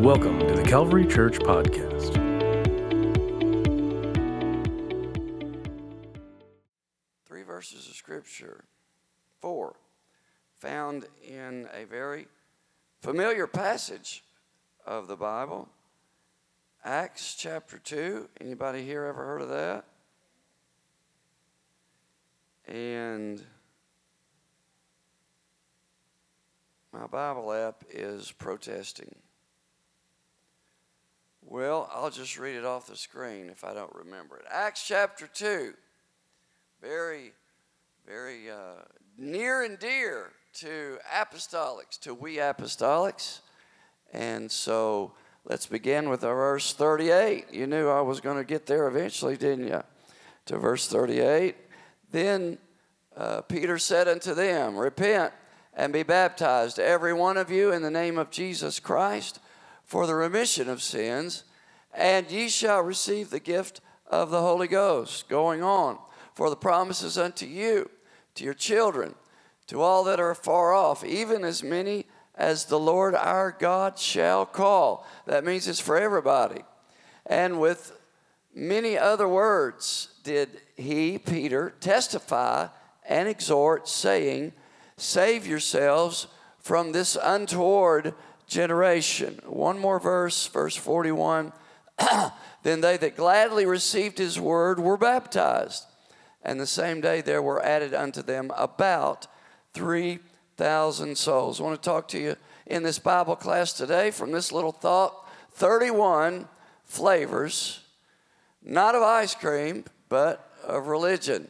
Welcome to the Calvary Church Podcast. Three verses of Scripture. Four, found in a very familiar passage of the Bible. Acts chapter 2. Anybody here ever heard of that? And my Bible app is protesting. Well, I'll just read it off the screen if I don't remember it. Acts chapter 2. Very, very uh, near and dear to apostolics, to we apostolics. And so let's begin with verse 38. You knew I was going to get there eventually, didn't you? To verse 38. Then uh, Peter said unto them, Repent and be baptized, every one of you, in the name of Jesus Christ, for the remission of sins, and ye shall receive the gift of the Holy Ghost. Going on, for the promises unto you, to your children, to all that are far off, even as many as the Lord our God shall call. That means it's for everybody. And with many other words did he, Peter, testify and exhort, saying, Save yourselves from this untoward generation. One more verse, verse 41. then they that gladly received his word were baptized. And the same day there were added unto them about 3,000 souls. I want to talk to you in this Bible class today from this little thought 31 flavors, not of ice cream, but of religion.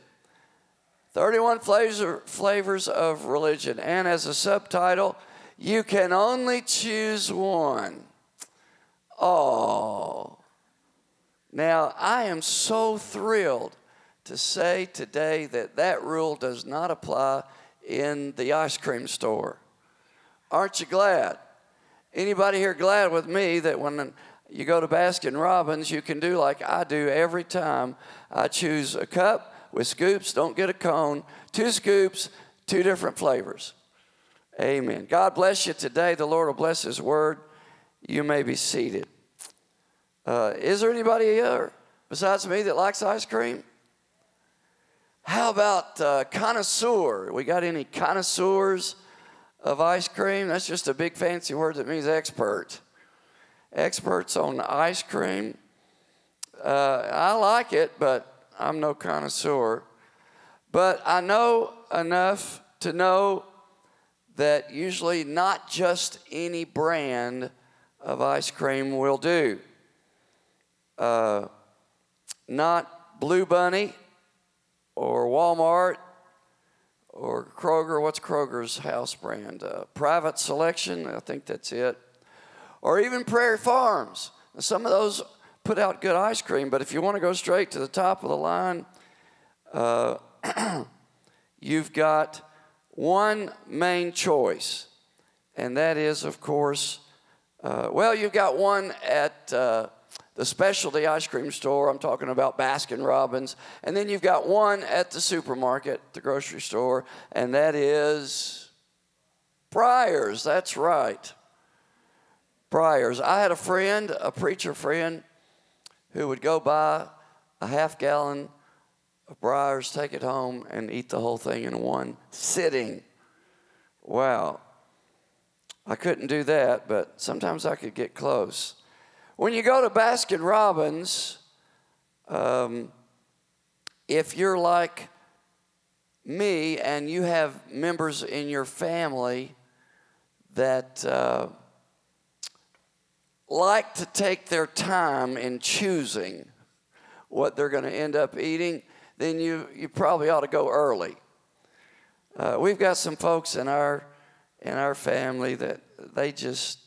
31 flavors, of religion. And as a subtitle, you can only choose one. Oh. Now, I am so thrilled to say today that that rule does not apply in the ice cream store. Aren't you glad? Anybody here glad with me that when you go to Baskin Robbins, you can do like I do every time I choose a cup with scoops, don't get a cone. Two scoops, two different flavors. Amen. God bless you today. The Lord will bless His word. You may be seated. Uh, is there anybody here besides me that likes ice cream? How about uh, connoisseur? We got any connoisseurs of ice cream? That's just a big fancy word that means expert. Experts on ice cream. Uh, I like it, but I'm no connoisseur, but I know enough to know that usually not just any brand of ice cream will do. Uh, not Blue Bunny or Walmart or Kroger. What's Kroger's house brand? Uh, Private Selection, I think that's it. Or even Prairie Farms. Some of those put out good ice cream, but if you want to go straight to the top of the line, uh, you've got one main choice, and that is, of course, uh, well, you've got one at uh, the specialty ice cream store. I'm talking about Baskin Robbins. And then you've got one at the supermarket, the grocery store, and that is Breyers. That's right. Breyers. I had a friend, a preacher friend, who would go buy a half gallon of Breyers, take it home, and eat the whole thing in one sitting. Wow. I couldn't do that, but sometimes I could get close. When you go to Baskin Robbins, um, if you're like me and you have members in your family that uh, like to take their time in choosing what they're going to end up eating, then you, you probably ought to go early. Uh, we've got some folks in our in our family that they just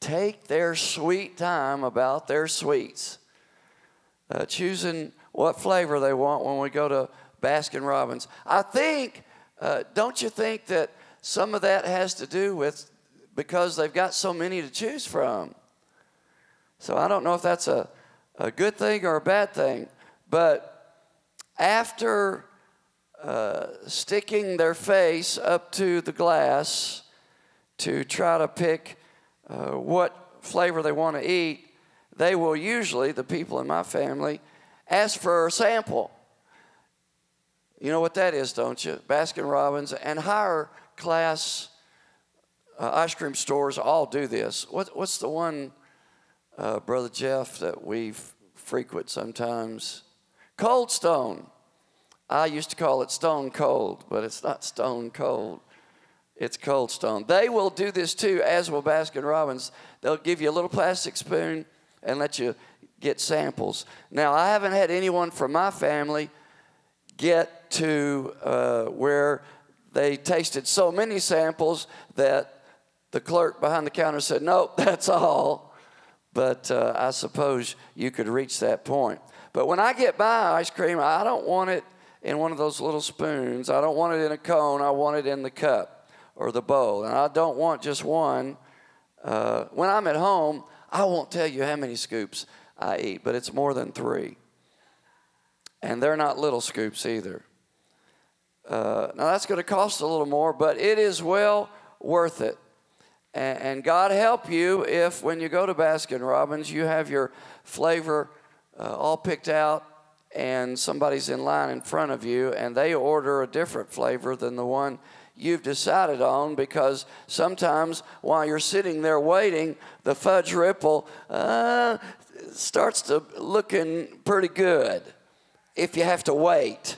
take their sweet time about their sweets, uh, choosing what flavor they want when we go to Baskin Robbins. I think, uh, don't you think that some of that has to do with because they've got so many to choose from? So I don't know if that's a, a good thing or a bad thing, but after uh, sticking their face up to the glass to try to pick uh, what flavor they want to eat, they will usually, the people in my family, ask for a sample. You know what that is, don't you? Baskin Robbins and higher class uh, ice cream stores all do this. What, what's the one, uh, Brother Jeff, that we frequent sometimes? Cold Stone. I used to call it Stone Cold, but it's not Stone Cold. It's Cold Stone. They will do this too, as will Baskin Robbins. They'll give you a little plastic spoon and let you get samples. Now, I haven't had anyone from my family get to uh, where they tasted so many samples that the clerk behind the counter said, Nope, that's all. But uh, I suppose you could reach that point. But when I get by ice cream, I don't want it in one of those little spoons. I don't want it in a cone. I want it in the cup or the bowl. And I don't want just one. Uh, when I'm at home, I won't tell you how many scoops I eat, but it's more than three. And they're not little scoops either. Uh, now, that's going to cost a little more, but it is well worth it. And, and, God help you if, when you go to Baskin Robbins, you have your flavor uh, all picked out and somebody's in line in front of you and they order a different flavor than the one you've decided on because sometimes while you're sitting there waiting, the fudge ripple uh, starts to looking pretty good if you have to wait.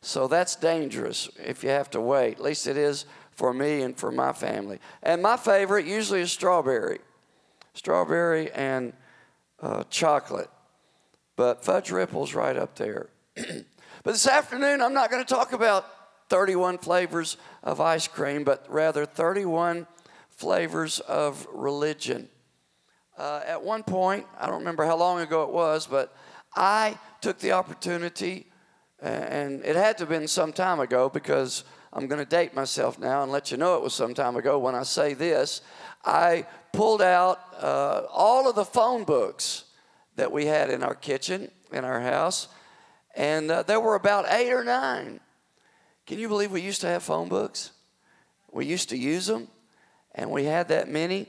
So that's dangerous if you have to wait. At least it is for me and for my family. And my favorite usually is strawberry, strawberry and uh, chocolate. But fudge ripple's right up there. but this afternoon, I'm not going to talk about 31 flavors of ice cream, but rather 31 flavors of religion. Uh, at one point, I don't remember how long ago it was, but I took the opportunity, and it had to have been some time ago because I'm going to date myself now and let you know it was some time ago when I say this. I pulled out uh, all of the phone books that we had in our kitchen, in our house, and uh, there were about eight or nine can you believe we used to have phone books? We used to use them, and we had that many.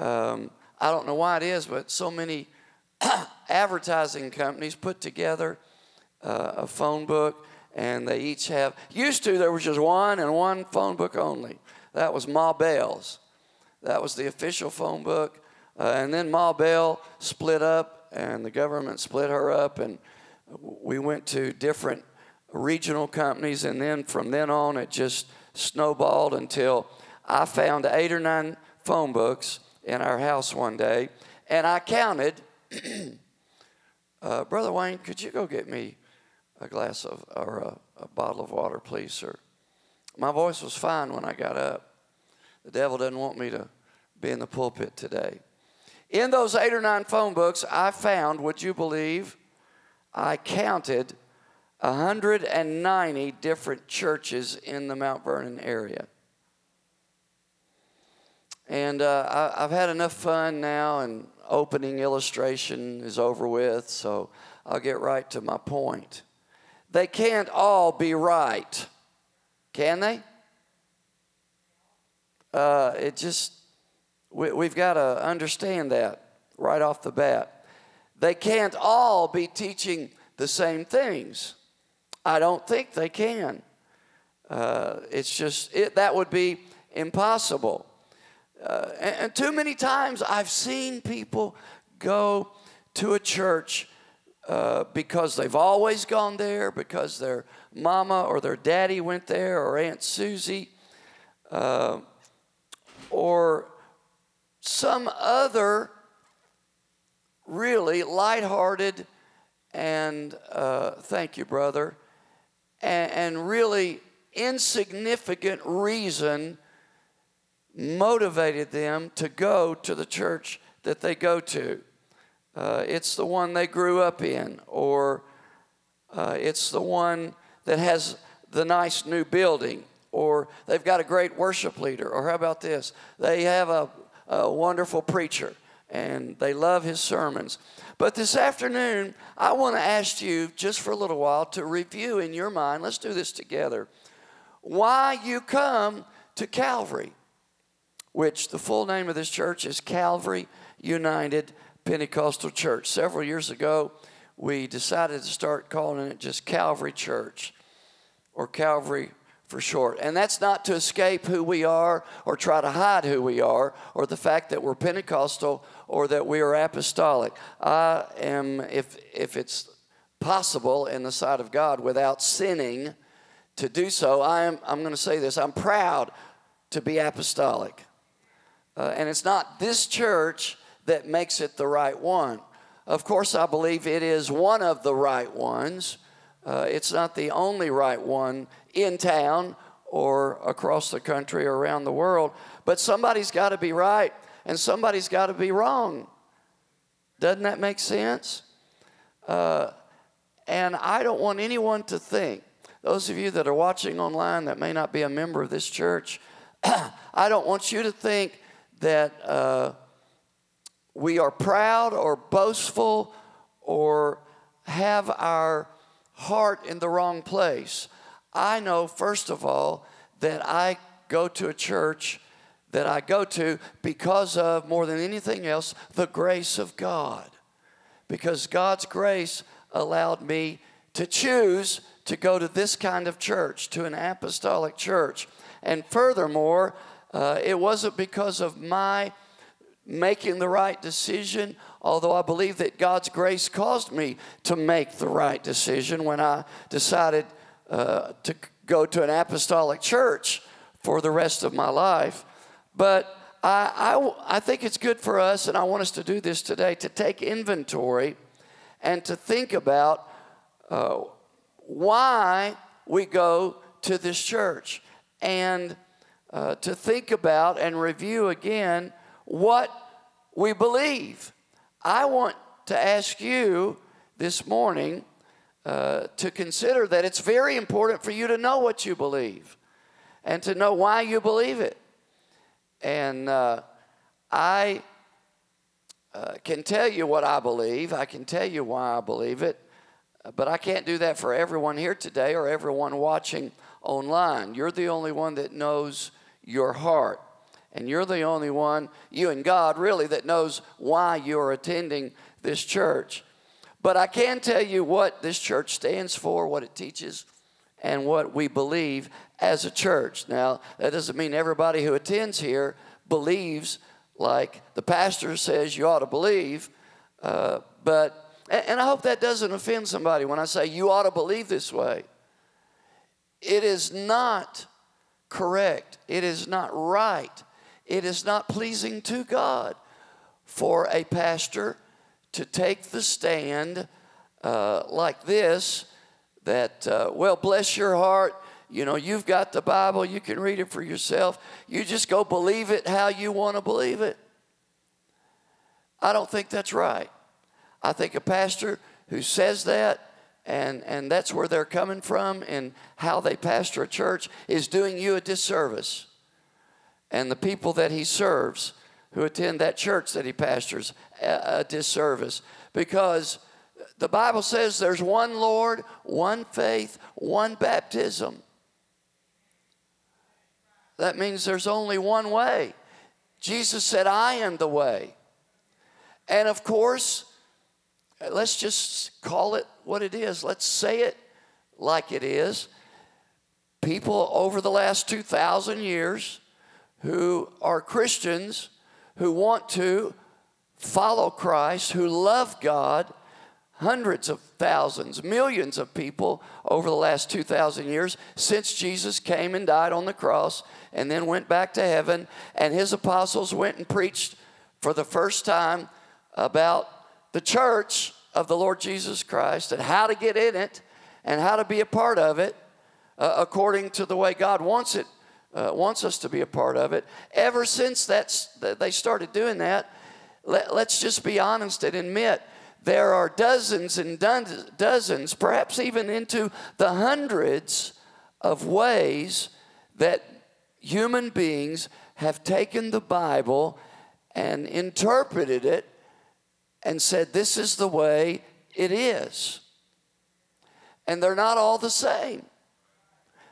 Um, I don't know why it is, but so many advertising companies put together uh, a phone book, and they each have. Used to, there was just one and one phone book only. That was Ma Bell's. That was the official phone book. Uh, and then Ma Bell split up, and the government split her up, and we went to different regional companies, and then from then on, it just snowballed until I found eight or nine phone books in our house one day, and I counted. uh, Brother Wayne, could you go get me a glass of or a, a bottle of water, please, sir? My voice was fine when I got up. The devil doesn't want me to be in the pulpit today. In those eight or nine phone books, I found, would you believe, I counted 190 different churches in the Mount Vernon area. And uh, I, have had enough fun now, and opening illustration is over with, so I'll get right to my point. They can't all be right, can they? Uh, it just, we, we've got to understand that right off the bat. They can't all be teaching the same things. I don't think they can. Uh, it's just, it, that would be impossible. Uh, and, and too many times I've seen people go to a church uh, because they've always gone there, because their mama or their daddy went there, or Aunt Susie, uh, or some other really lighthearted and uh, thank you, brother, and, and really insignificant reason motivated them to go to the church that they go to. Uh, it's the one they grew up in, or uh, it's the one that has the nice new building, or they've got a great worship leader, or how about this? They have a, a wonderful preacher and they love his sermons. But this afternoon, I want to ask you just for a little while to review in your mind, let's do this together, why you come to Calvary. which the full name of this church is Calvary United Pentecostal Church. Several years ago, we decided to start calling it just Calvary Church or Calvary for short. And that's not to escape who we are or try to hide who we are or the fact that we're Pentecostal or that we are apostolic. I am, if, if it's possible in the sight of God without sinning to do so, I am, I'm going to say this I'm proud to be apostolic. Uh, and it's not this church that makes it the right one. Of course, I believe it is one of the right ones. Uh, it's not the only right one in town or across the country or around the world, but somebody's got to be right and somebody's got to be wrong. Doesn't that make sense? Uh, and I don't want anyone to think, those of you that are watching online that may not be a member of this church, I don't want you to think that uh, we are proud or boastful or have our heart in the wrong place. I know, first of all, that I go to a church that I go to because of, more than anything else, the grace of God. Because God's grace allowed me to choose to go to this kind of church, to an apostolic church. And furthermore, uh, it wasn't because of my making the right decision, although I believe that God's grace caused me to make the right decision when I decided uh, to go to an apostolic church for the rest of my life. But I, I, I think it's good for us, and I want us to do this today, to take inventory and to think about uh, why we go to this church and uh, to think about and review again what we believe. I want to ask you this morning uh, to consider that it's very important for you to know what you believe and to know why you believe it. And uh, I uh, can tell you what I believe, I can tell you why I believe it, but I can't do that for everyone here today or everyone watching online. You're the only one that knows your heart. And you're the only one, you and God really, that knows why you're attending this church. But I can tell you what this church stands for, what it teaches, and what we believe as a church. Now, that doesn't mean everybody who attends here believes like the pastor says you ought to believe, uh, but and I hope that doesn't offend somebody when I say you ought to believe this way. It is not correct. It is not right. It is not pleasing to God for a pastor to take the stand uh, like this that, uh, well, bless your heart. You know, you've got the Bible, you can read it for yourself. You just go believe it how you want to believe it. I don't think that's right. I think a pastor who says that and, and that's where they're coming from and how they pastor a church is doing you a disservice. And the people that he serves who attend that church that he pastors a, disservice because the Bible says there's one Lord, one faith, one baptism. That means there's only one way. Jesus said, I am the way. And of course, let's just call it what it is. Let's say it like it is. People over the last 2,000 years who are Christians, who want to follow Christ, who love God, hundreds of thousands, millions of people over the last 2,000 years since Jesus came and died on the cross and then went back to heaven. And his apostles went and preached for the first time about the church of the Lord Jesus Christ and how to get in it and how to be a part of it uh, according to the way God wants it, uh, wants us to be a part of it. Ever since that's, they started doing that, let, let's just be honest and admit there are dozens and dozens, perhaps even into the hundreds of ways that human beings have taken the Bible and interpreted it and said, This is the way it is. And they're not all the same.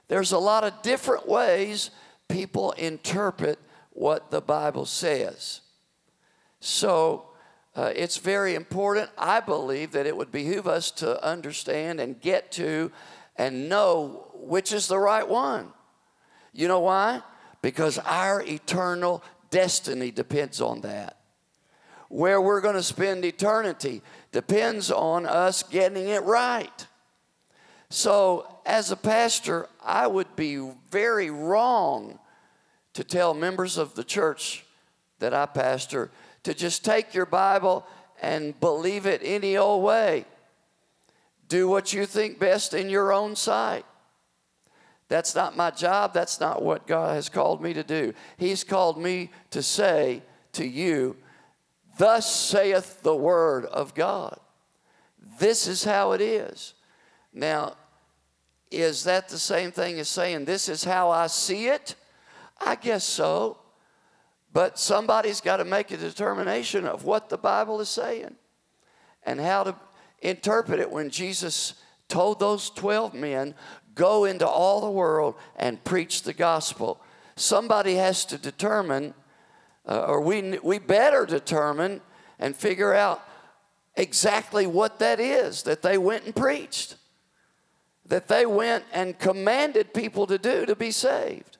There's a lot of different ways people interpret what the Bible says. So uh, it's very important. I believe that it would behoove us to understand and get to and know which is the right one. You know why? Because our eternal destiny depends on that. Where we're going to spend eternity depends on us getting it right. So, as a pastor, I would be very wrong to tell members of the church that I pastor to just take your Bible and believe it any old way. Do what you think best in your own sight. That's not my job. That's not what God has called me to do. He's called me to say to you, Thus saith the word of God. This is how it is. Now, is that the same thing as saying, This is how I see it? I guess so. But somebody's got to make a determination of what the Bible is saying and how to interpret it when Jesus told those 12 men, Go into all the world and preach the gospel. Somebody has to determine, uh, or we, we better determine and figure out exactly what that is that they went and preached, that they went and commanded people to do to be saved.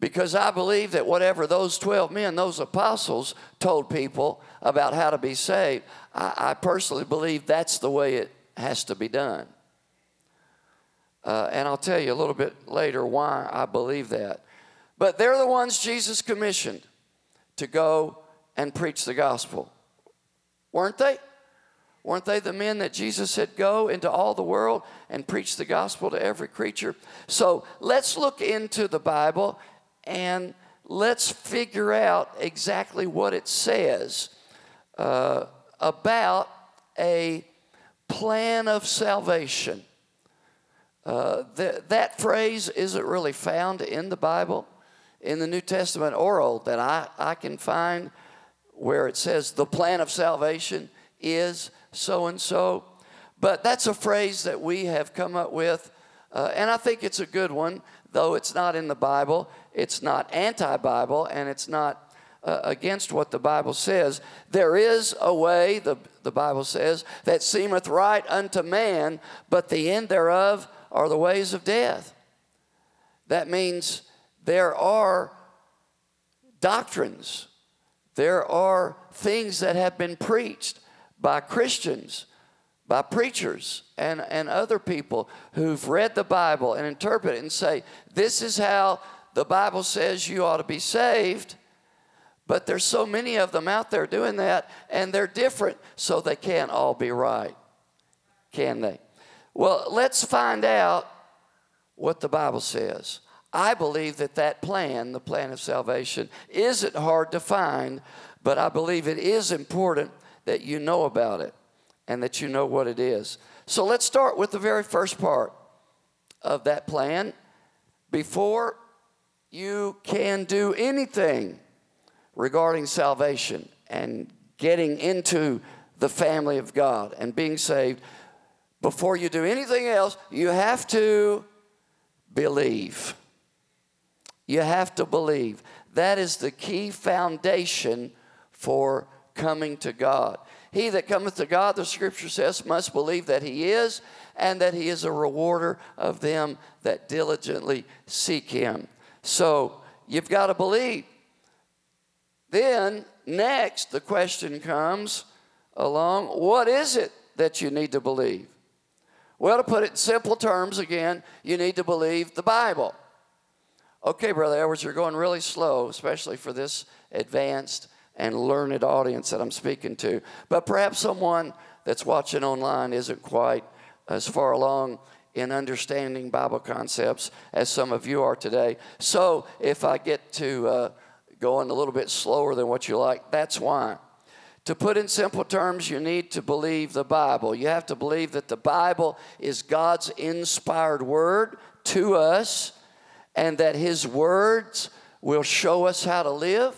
Because I believe that whatever those 12 men, those apostles, told people about how to be saved, I, I personally believe that's the way it has to be done. Uh, and I'll tell you a little bit later why I believe that. But they're the ones Jesus commissioned to go and preach the gospel. Weren't they? Weren't they the men that Jesus said, Go into all the world and preach the gospel to every creature? So let's look into the Bible and let's figure out exactly what it says uh, about a plan of salvation. Uh, th- that phrase isn't really found in the Bible, in the New Testament or Old, that I, I can find where it says the plan of salvation is so and so. But that's a phrase that we have come up with, uh, and I think it's a good one, though it's not in the Bible. It's not anti Bible and it's not uh, against what the Bible says. There is a way, the, the Bible says, that seemeth right unto man, but the end thereof are the ways of death. That means there are doctrines, there are things that have been preached by Christians by preachers and, and other people who've read the Bible and interpret it and say, this is how the Bible says you ought to be saved. But there's so many of them out there doing that, and they're different, so they can't all be right, can they? Well, let's find out what the Bible says. I believe that that plan, the plan of salvation, isn't hard to find, but I believe it is important that you know about it and that you know what it is. So let's start with the very first part of that plan. Before you can do anything regarding salvation and getting into the family of God and being saved, before you do anything else, you have to believe. You have to believe. That is the key foundation for coming to God. He that cometh to God, the scripture says, must believe that he is, and that he is a rewarder of them that diligently seek him. So you've got to believe. Then, next, the question comes along what is it that you need to believe? Well, to put it in simple terms again, you need to believe the Bible. Okay, Brother Edwards, you're going really slow, especially for this advanced and learned audience that I'm speaking to. But perhaps someone that's watching online isn't quite as far along in understanding Bible concepts as some of you are today. So if I get to uh, going a little bit slower than what you like, that's why. To put in simple terms, you need to believe the Bible. You have to believe that the Bible is God's inspired word to us and that His words will show us how to live.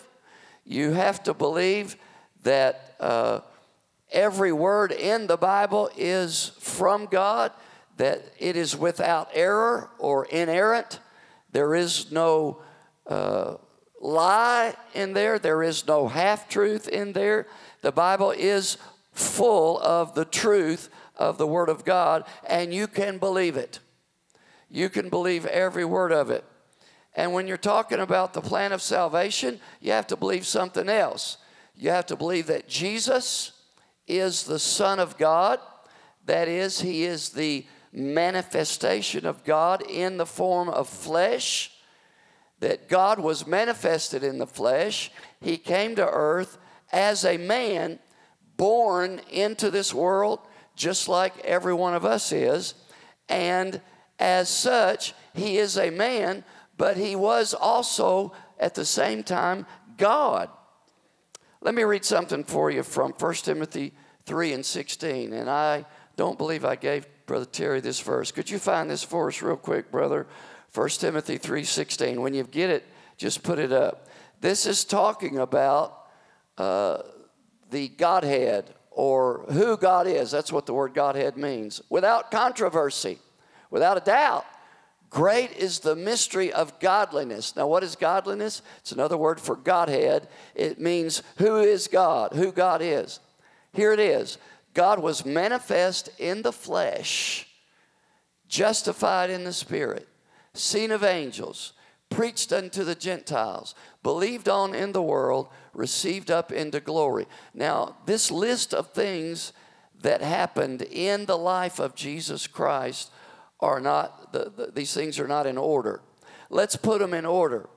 You have to believe that uh, every word in the Bible is from God that it is without error or inerrant. There is no uh, lie in there, there is no half truth in there. The Bible is full of the truth of the Word of God, and you can believe it. You can believe every word of it. And when you're talking about the plan of salvation, you have to believe something else. You have to believe that Jesus is the Son of God. That is, He is the manifestation of God in the form of flesh. That God was manifested in the flesh. He came to earth as a man born into this world, just like every one of us is. And as such, He is a man but he was also at the same time God. Let me read something for you from 1 Timothy 3 and 16. And I don't believe I gave Brother Terry this verse. Could you find this for us real quick, brother? 1 Timothy 3 16. When you get it, just put it up. This is talking about uh, the Godhead or who God is. That's what the word Godhead means. Without controversy, without a doubt. Great is the mystery of godliness. Now, what is godliness? It's another word for Godhead. It means who is God, who God is. Here it is God was manifest in the flesh, justified in the spirit, seen of angels, preached unto the Gentiles, believed on in the world, received up into glory. Now, this list of things that happened in the life of Jesus Christ are not, the, the, these things are not in order. Let's put them in order.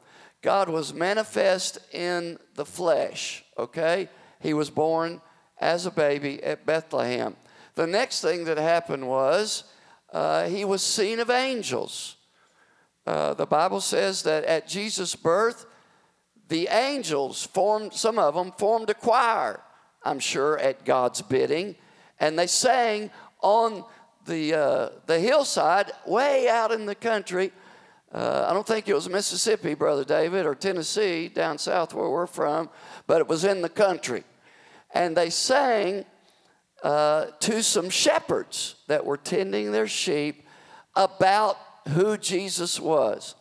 God was manifest in the flesh, okay? He was born as a baby at Bethlehem. The next thing that happened was uh, he was seen of angels. Uh, the Bible says that at Jesus' birth, the angels formed, some of them formed a choir, I'm sure, at God's bidding, and they sang on the, uh, the hillside way out in the country. Uh, I don't think it was Mississippi, Brother David, or Tennessee, down south where we're from, but it was in the country. And they sang uh, to some shepherds that were tending their sheep about who Jesus was.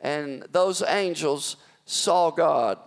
And those angels saw God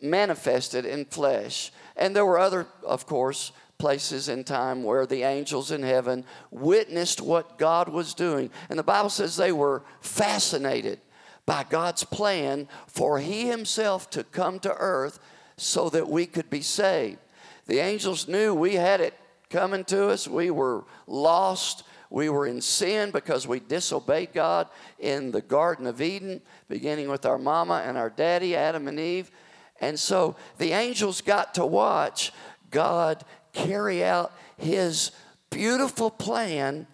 manifested in flesh. And there were other, of course, places in time where the angels in heaven witnessed what God was doing. And the Bible says they were fascinated by God's plan for He Himself to come to earth so that we could be saved. The angels knew we had it coming to us. We were lost. We were in sin because we disobeyed God in the Garden of Eden, beginning with our mama and our daddy, Adam and Eve. And so the angels got to watch God carry out his beautiful plan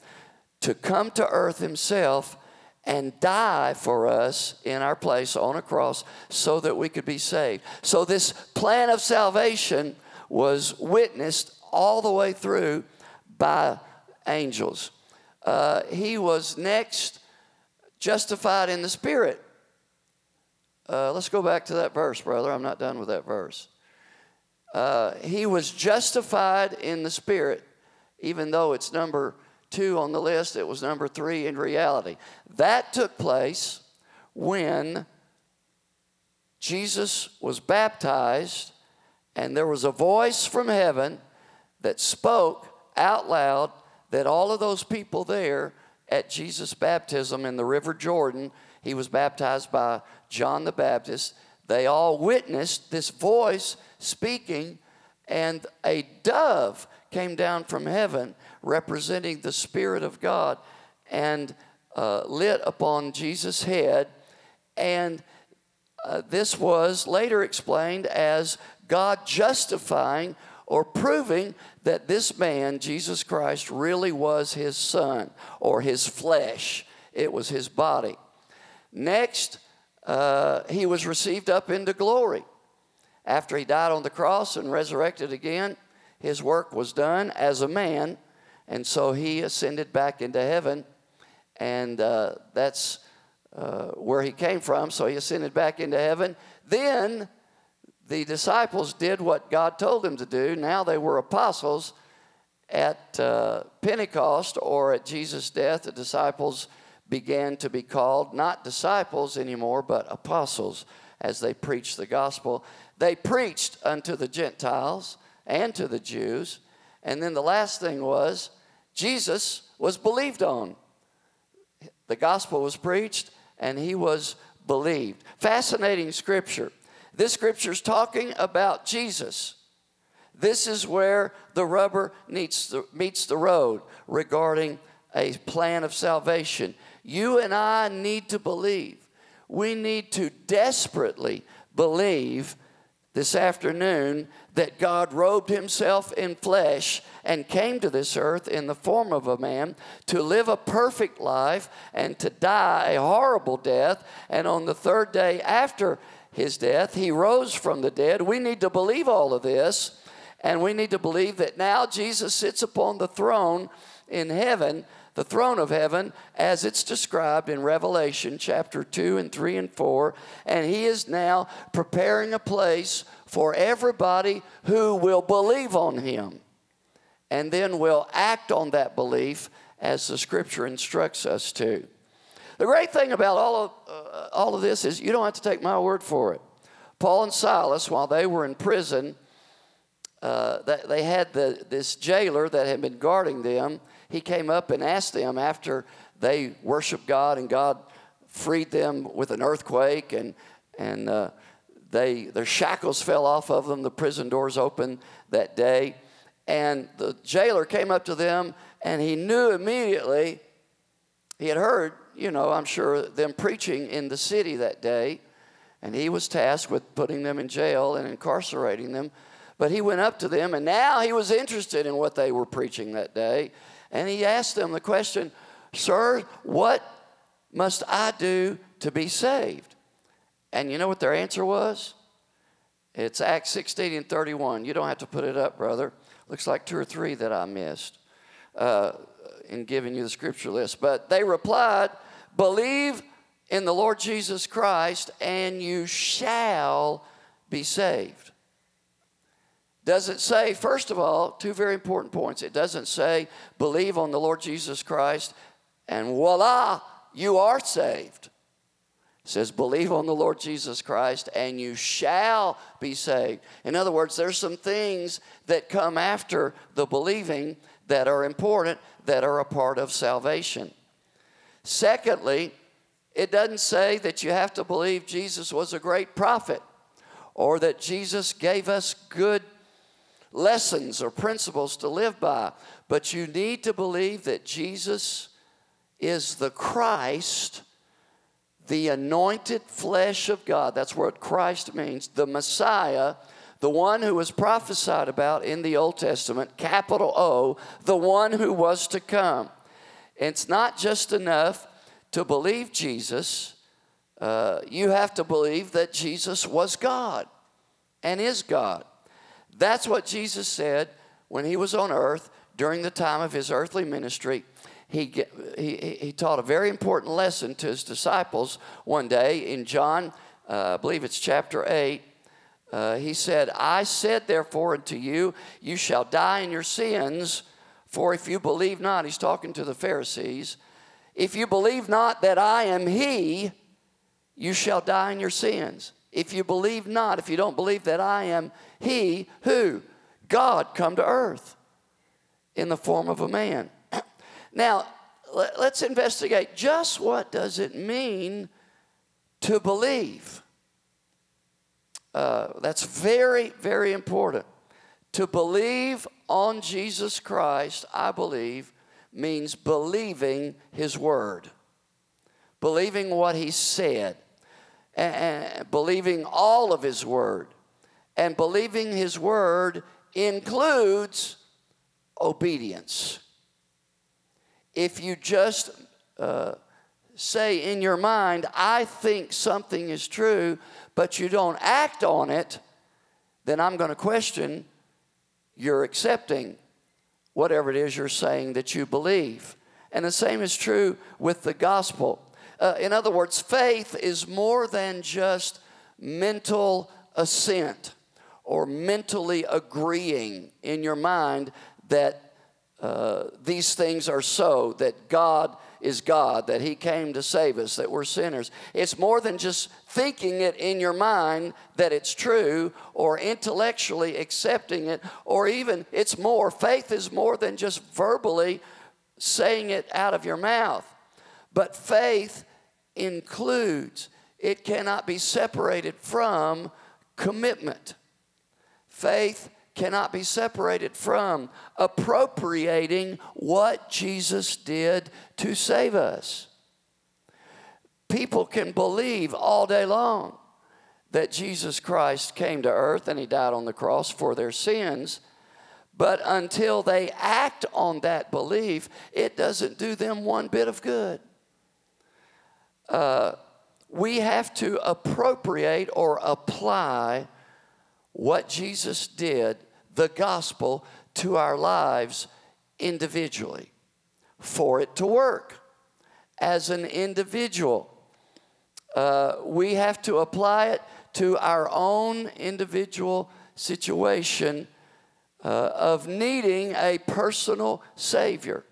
to come to earth himself and die for us in our place on a cross so that we could be saved. So, this plan of salvation was witnessed all the way through by angels. Uh, he was next justified in the Spirit. Uh, let's go back to that verse, brother. I'm not done with that verse. Uh, he was justified in the Spirit, even though it's number two on the list, it was number three in reality. That took place when Jesus was baptized, and there was a voice from heaven that spoke out loud that all of those people there at Jesus' baptism in the River Jordan, he was baptized by John the Baptist, they all witnessed this voice speaking, and a dove came down from heaven representing the Spirit of God and uh, lit upon Jesus' head. And uh, this was later explained as God justifying or proving that this man, Jesus Christ, really was his son or his flesh. It was his body. Next, uh, he was received up into glory. After he died on the cross and resurrected again, his work was done as a man, and so he ascended back into heaven, and uh, that's uh, where he came from. So he ascended back into heaven. Then the disciples did what God told them to do. Now they were apostles. At uh, Pentecost or at Jesus' death, the disciples began to be called not disciples anymore, but apostles. as they preached the gospel. They preached unto the Gentiles and to the Jews. And then the last thing was Jesus was believed on. The gospel was preached and he was believed. Fascinating scripture. This scripture is talking about Jesus. This is where the rubber meets the, meets the road regarding a plan of salvation. You and I need to believe. We need to desperately believe this afternoon that God robed himself in flesh and came to this earth in the form of a man to live a perfect life and to die a horrible death. And on the third day after his death, he rose from the dead. We need to believe all of this. And we need to believe that now Jesus sits upon the throne in heaven the throne of heaven as it's described in Revelation chapter 2 and 3 and 4. And he is now preparing a place for everybody who will believe on him and then will act on that belief as the scripture instructs us to. The great thing about all of, uh, all of this is you don't have to take my word for it. Paul and Silas, while they were in prison, uh, they had the, this jailer that had been guarding them he came up and asked them after they worshiped God and God freed them with an earthquake and, and uh, they, their shackles fell off of them. The prison doors opened that day. And the jailer came up to them and he knew immediately, he had heard, you know, I'm sure, them preaching in the city that day. And he was tasked with putting them in jail and incarcerating them. But he went up to them and now he was interested in what they were preaching that day. And he asked them the question, Sir, what must I do to be saved? And you know what their answer was? It's Acts 16 and 31. You don't have to put it up, brother. Looks like two or three that I missed uh, in giving you the scripture list. But they replied, Believe in the Lord Jesus Christ, and you shall be saved. Does it say, first of all, two very important points. It doesn't say, believe on the Lord Jesus Christ and voila, you are saved. It says, believe on the Lord Jesus Christ and you shall be saved. In other words, there's some things that come after the believing that are important, that are a part of salvation. Secondly, it doesn't say that you have to believe Jesus was a great prophet or that Jesus gave us good lessons or principles to live by. But you need to believe that Jesus is the Christ, the anointed flesh of God. That's what Christ means. The Messiah, the one who was prophesied about in the Old Testament, capital O, the one who was to come. It's not just enough to believe Jesus, uh, you have to believe that Jesus was God and is God. That's what Jesus said when he was on earth during the time of his earthly ministry. He, he, he taught a very important lesson to his disciples one day in John, uh, I believe it's chapter 8. Uh, he said, I said therefore unto you, you shall die in your sins, for if you believe not, he's talking to the Pharisees, if you believe not that I am he, you shall die in your sins. If you believe not, if you don't believe that I am He who? God come to earth in the form of a man. now, let's investigate just what does it mean to believe. Uh, that's very, very important. To believe on Jesus Christ, I believe, means believing His Word, believing what He said and believing all of His Word. And believing His Word includes obedience. If you just uh, say in your mind, I think something is true, but you don't act on it, then I'm going to question your accepting whatever it is you're saying that you believe. And the same is true with the gospel. Uh, in other words, faith is more than just mental assent or mentally agreeing in your mind that uh, these things are so, that God is God, that He came to save us, that we're sinners. It's more than just thinking it in your mind that it's true or intellectually accepting it, or even it's more. Faith is more than just verbally saying it out of your mouth. But faith includes, it cannot be separated from commitment. Faith cannot be separated from appropriating what Jesus did to save us. People can believe all day long that Jesus Christ came to earth and he died on the cross for their sins, but until they act on that belief, it doesn't do them one bit of good. Uh, we have to appropriate or apply what Jesus did the gospel to our lives individually for it to work as an individual. Uh, we have to apply it to our own individual situation uh, of needing a personal Savior.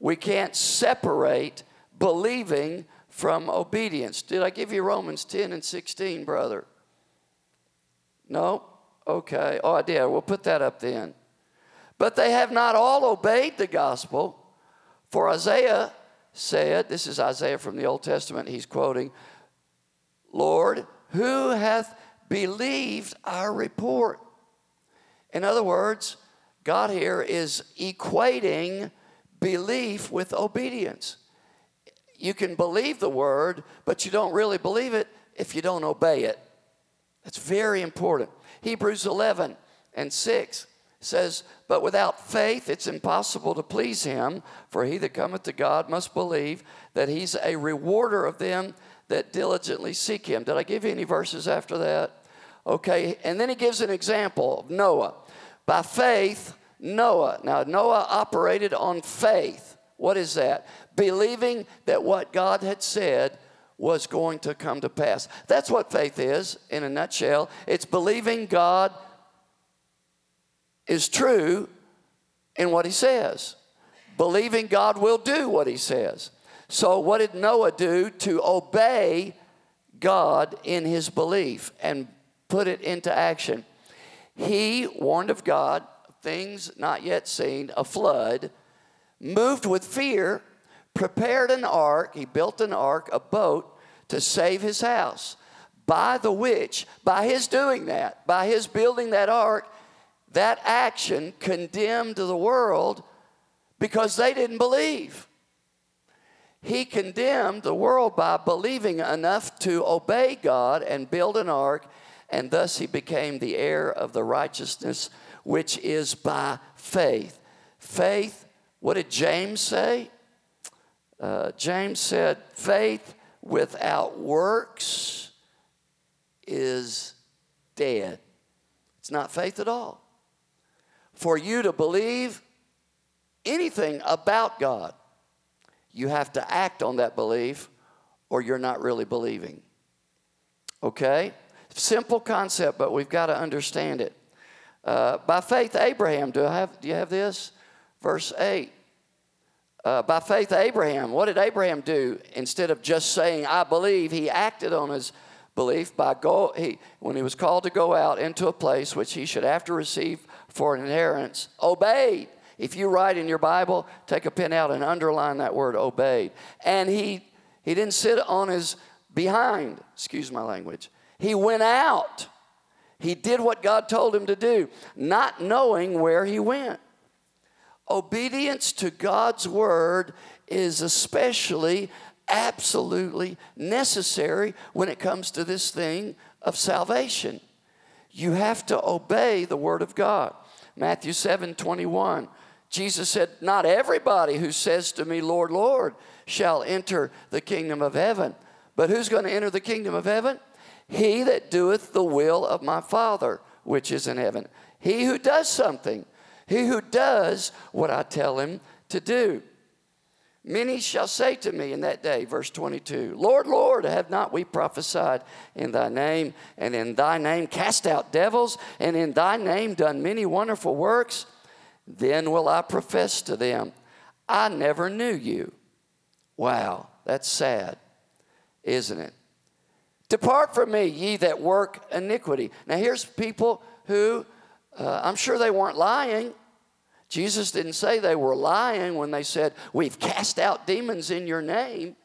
We can't separate believing from obedience. Did I give you Romans 10 and 16, brother? No? Okay. Oh, I did. We'll put that up then. But they have not all obeyed the gospel. For Isaiah said, this is Isaiah from the Old Testament, he's quoting, Lord, who hath believed our report? In other words, God here is equating belief with obedience. You can believe the word, but you don't really believe it if you don't obey it. That's very important. Hebrews 11 and 6 says, But without faith it's impossible to please him, for he that cometh to God must believe that he's a rewarder of them that diligently seek him. Did I give you any verses after that? Okay, and then he gives an example of Noah. By faith, Noah. Now, Noah operated on faith. What is that? Believing that what God had said was going to come to pass. That's what faith is in a nutshell. It's believing God is true in what he says, believing God will do what he says. So, what did Noah do to obey God in his belief and put it into action? He warned of God, things not yet seen, a flood, moved with fear prepared an ark, he built an ark, a boat, to save his house. By the which, by his doing that, by his building that ark, that action condemned the world because they didn't believe. He condemned the world by believing enough to obey God and build an ark, and thus he became the heir of the righteousness which is by faith. Faith, what did James say? Uh, James said, faith without works is dead. It's not faith at all. For you to believe anything about God, you have to act on that belief or you're not really believing. Okay? Simple concept, but we've got to understand it. Uh, by faith, Abraham, do, I have, do you have this? Verse 8. Uh, by faith, Abraham, what did Abraham do? Instead of just saying, I believe, he acted on his belief by go, he, when he was called to go out into a place which he should have to receive for an inheritance, obeyed. If you write in your Bible, take a pen out and underline that word obeyed. And he, he didn't sit on his behind, excuse my language. He went out. He did what God told him to do, not knowing where he went. Obedience to God's word is especially absolutely necessary when it comes to this thing of salvation. You have to obey the word of God. Matthew 7 21. Jesus said, Not everybody who says to me, Lord, Lord, shall enter the kingdom of heaven. But who's going to enter the kingdom of heaven? He that doeth the will of my Father which is in heaven. He who does something. He who does what I tell him to do. Many shall say to me in that day, verse 22, Lord, Lord, have not we prophesied in thy name, and in thy name cast out devils, and in thy name done many wonderful works? Then will I profess to them, I never knew you. Wow, that's sad, isn't it? Depart from me, ye that work iniquity. Now, here's people who uh, I'm sure they weren't lying. Jesus didn't say they were lying when they said, We've cast out demons in your name.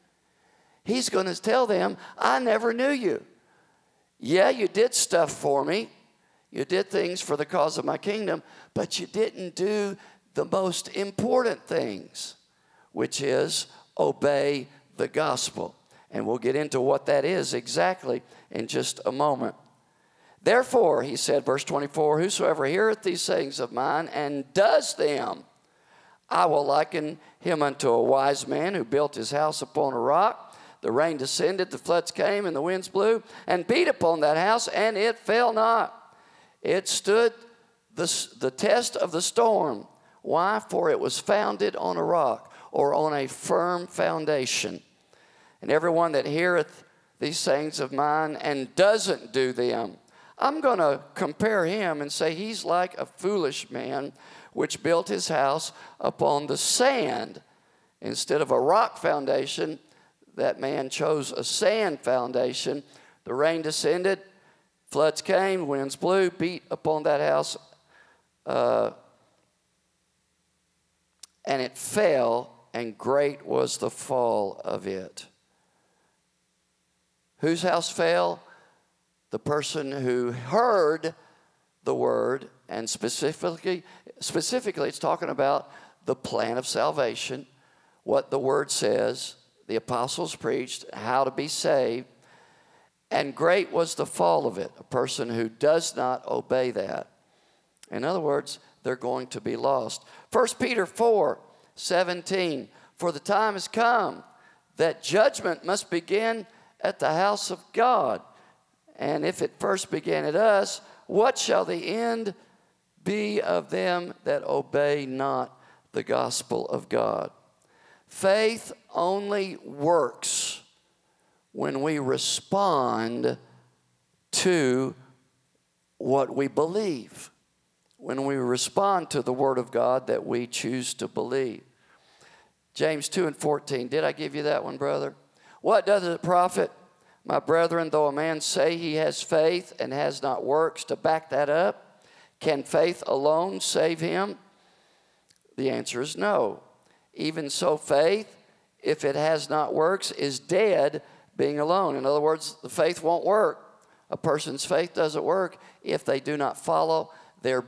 He's going to tell them, I never knew you. Yeah, you did stuff for me. You did things for the cause of my kingdom, but you didn't do the most important things, which is obey the gospel. And we'll get into what that is exactly in just a moment. Therefore, he said, verse 24, whosoever heareth these sayings of mine and does them, I will liken him unto a wise man who built his house upon a rock. The rain descended, the floods came, and the winds blew and beat upon that house, and it fell not. It stood the, the test of the storm. Why? For it was founded on a rock or on a firm foundation. And everyone that heareth these sayings of mine and doesn't do them, I'm going to compare him and say he's like a foolish man which built his house upon the sand. Instead of a rock foundation, that man chose a sand foundation. The rain descended, floods came, winds blew, beat upon that house, uh, and it fell, and great was the fall of it. Whose house fell? The person who heard the word, and specifically, specifically, it's talking about the plan of salvation, what the word says. The apostles preached how to be saved, and great was the fall of it. A person who does not obey that. In other words, they're going to be lost. 1 Peter 4 17. For the time has come that judgment must begin at the house of God. And if it first began at us, what shall the end be of them that obey not the gospel of God? Faith only works when we respond to what we believe, when we respond to the Word of God that we choose to believe. James 2 and 14. Did I give you that one, brother? What does it profit, my brethren, though a man say he has faith and has not works to back that up? Can faith alone save him? The answer is no. Even so, faith, if it has not works, is dead being alone. In other words, the faith won't work. A person's faith doesn't work if they do not follow their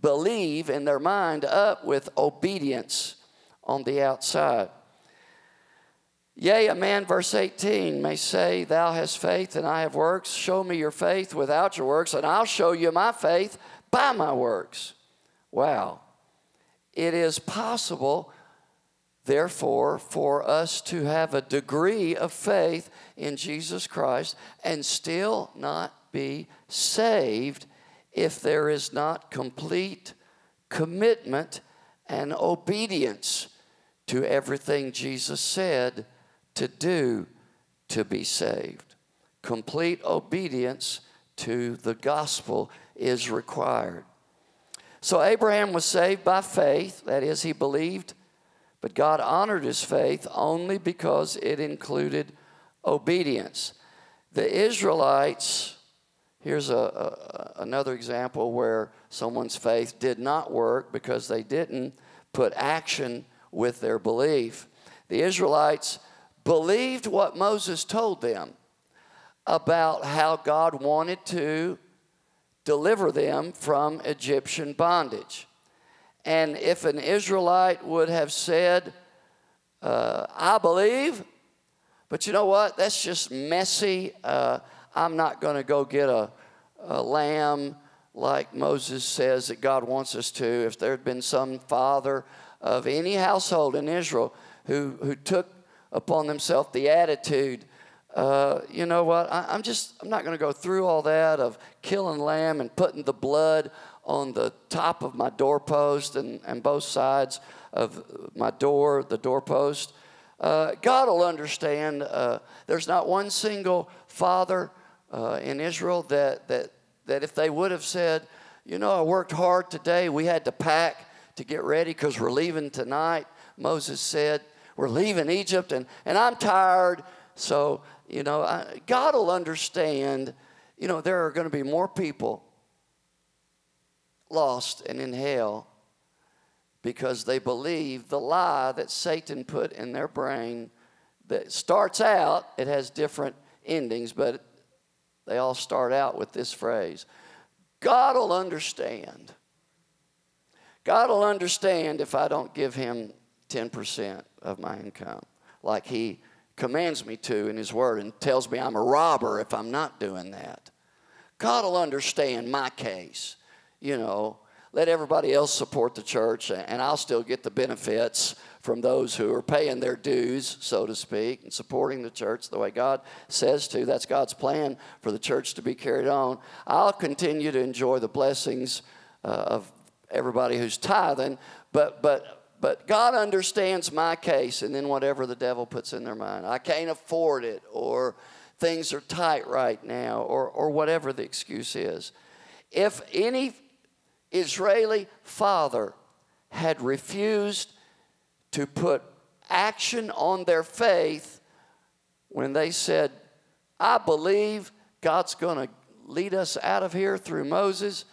believe in their mind up with obedience on the outside. Yea, a man, verse 18, may say, Thou hast faith and I have works. Show me your faith without your works, and I'll show you my faith by my works. Wow. It is possible, therefore, for us to have a degree of faith in Jesus Christ and still not be saved if there is not complete commitment and obedience to everything Jesus said to do to be saved. Complete obedience to the gospel is required. So Abraham was saved by faith, that is, he believed, but God honored his faith only because it included obedience. The Israelites, here's a, a, another example where someone's faith did not work because they didn't put action with their belief. The Israelites believed what Moses told them about how God wanted to deliver them from Egyptian bondage. And if an Israelite would have said, uh, I believe, but you know what? That's just messy. Uh, I'm not going to go get a, a lamb like Moses says that God wants us to. If there had been some father of any household in Israel who, who took upon themselves the attitude, uh, you know what, I, am just, I'm not going to go through all that of killing lamb and putting the blood on the top of my doorpost and, and both sides of my door, the doorpost. Uh, God will understand. Uh, there's not one single father uh, in Israel that, that, that if they would have said, you know, I worked hard today, we had to pack to get ready because we're leaving tonight. Moses said, we're leaving Egypt and, and I'm tired. So, you know, I, God will understand, you know, there are going to be more people lost and in hell because they believe the lie that Satan put in their brain that starts out, it has different endings, but they all start out with this phrase God will understand. God will understand if I don't give him 10% of my income, like he commands me to in his word and tells me I'm a robber if I'm not doing that. God will understand my case, you know let everybody else support the church, and I'll still get the benefits from those who are paying their dues, so to speak, and supporting the church the way God says to. That's God's plan for the church to be carried on. I'll continue to enjoy the blessings uh, of everybody who's tithing, but but but God understands my case, and then whatever the devil puts in their mind, I can't afford it, or things are tight right now, or or whatever the excuse is. If any Israeli father had refused to put action on their faith when they said, I believe God's going to lead us out of here through Moses.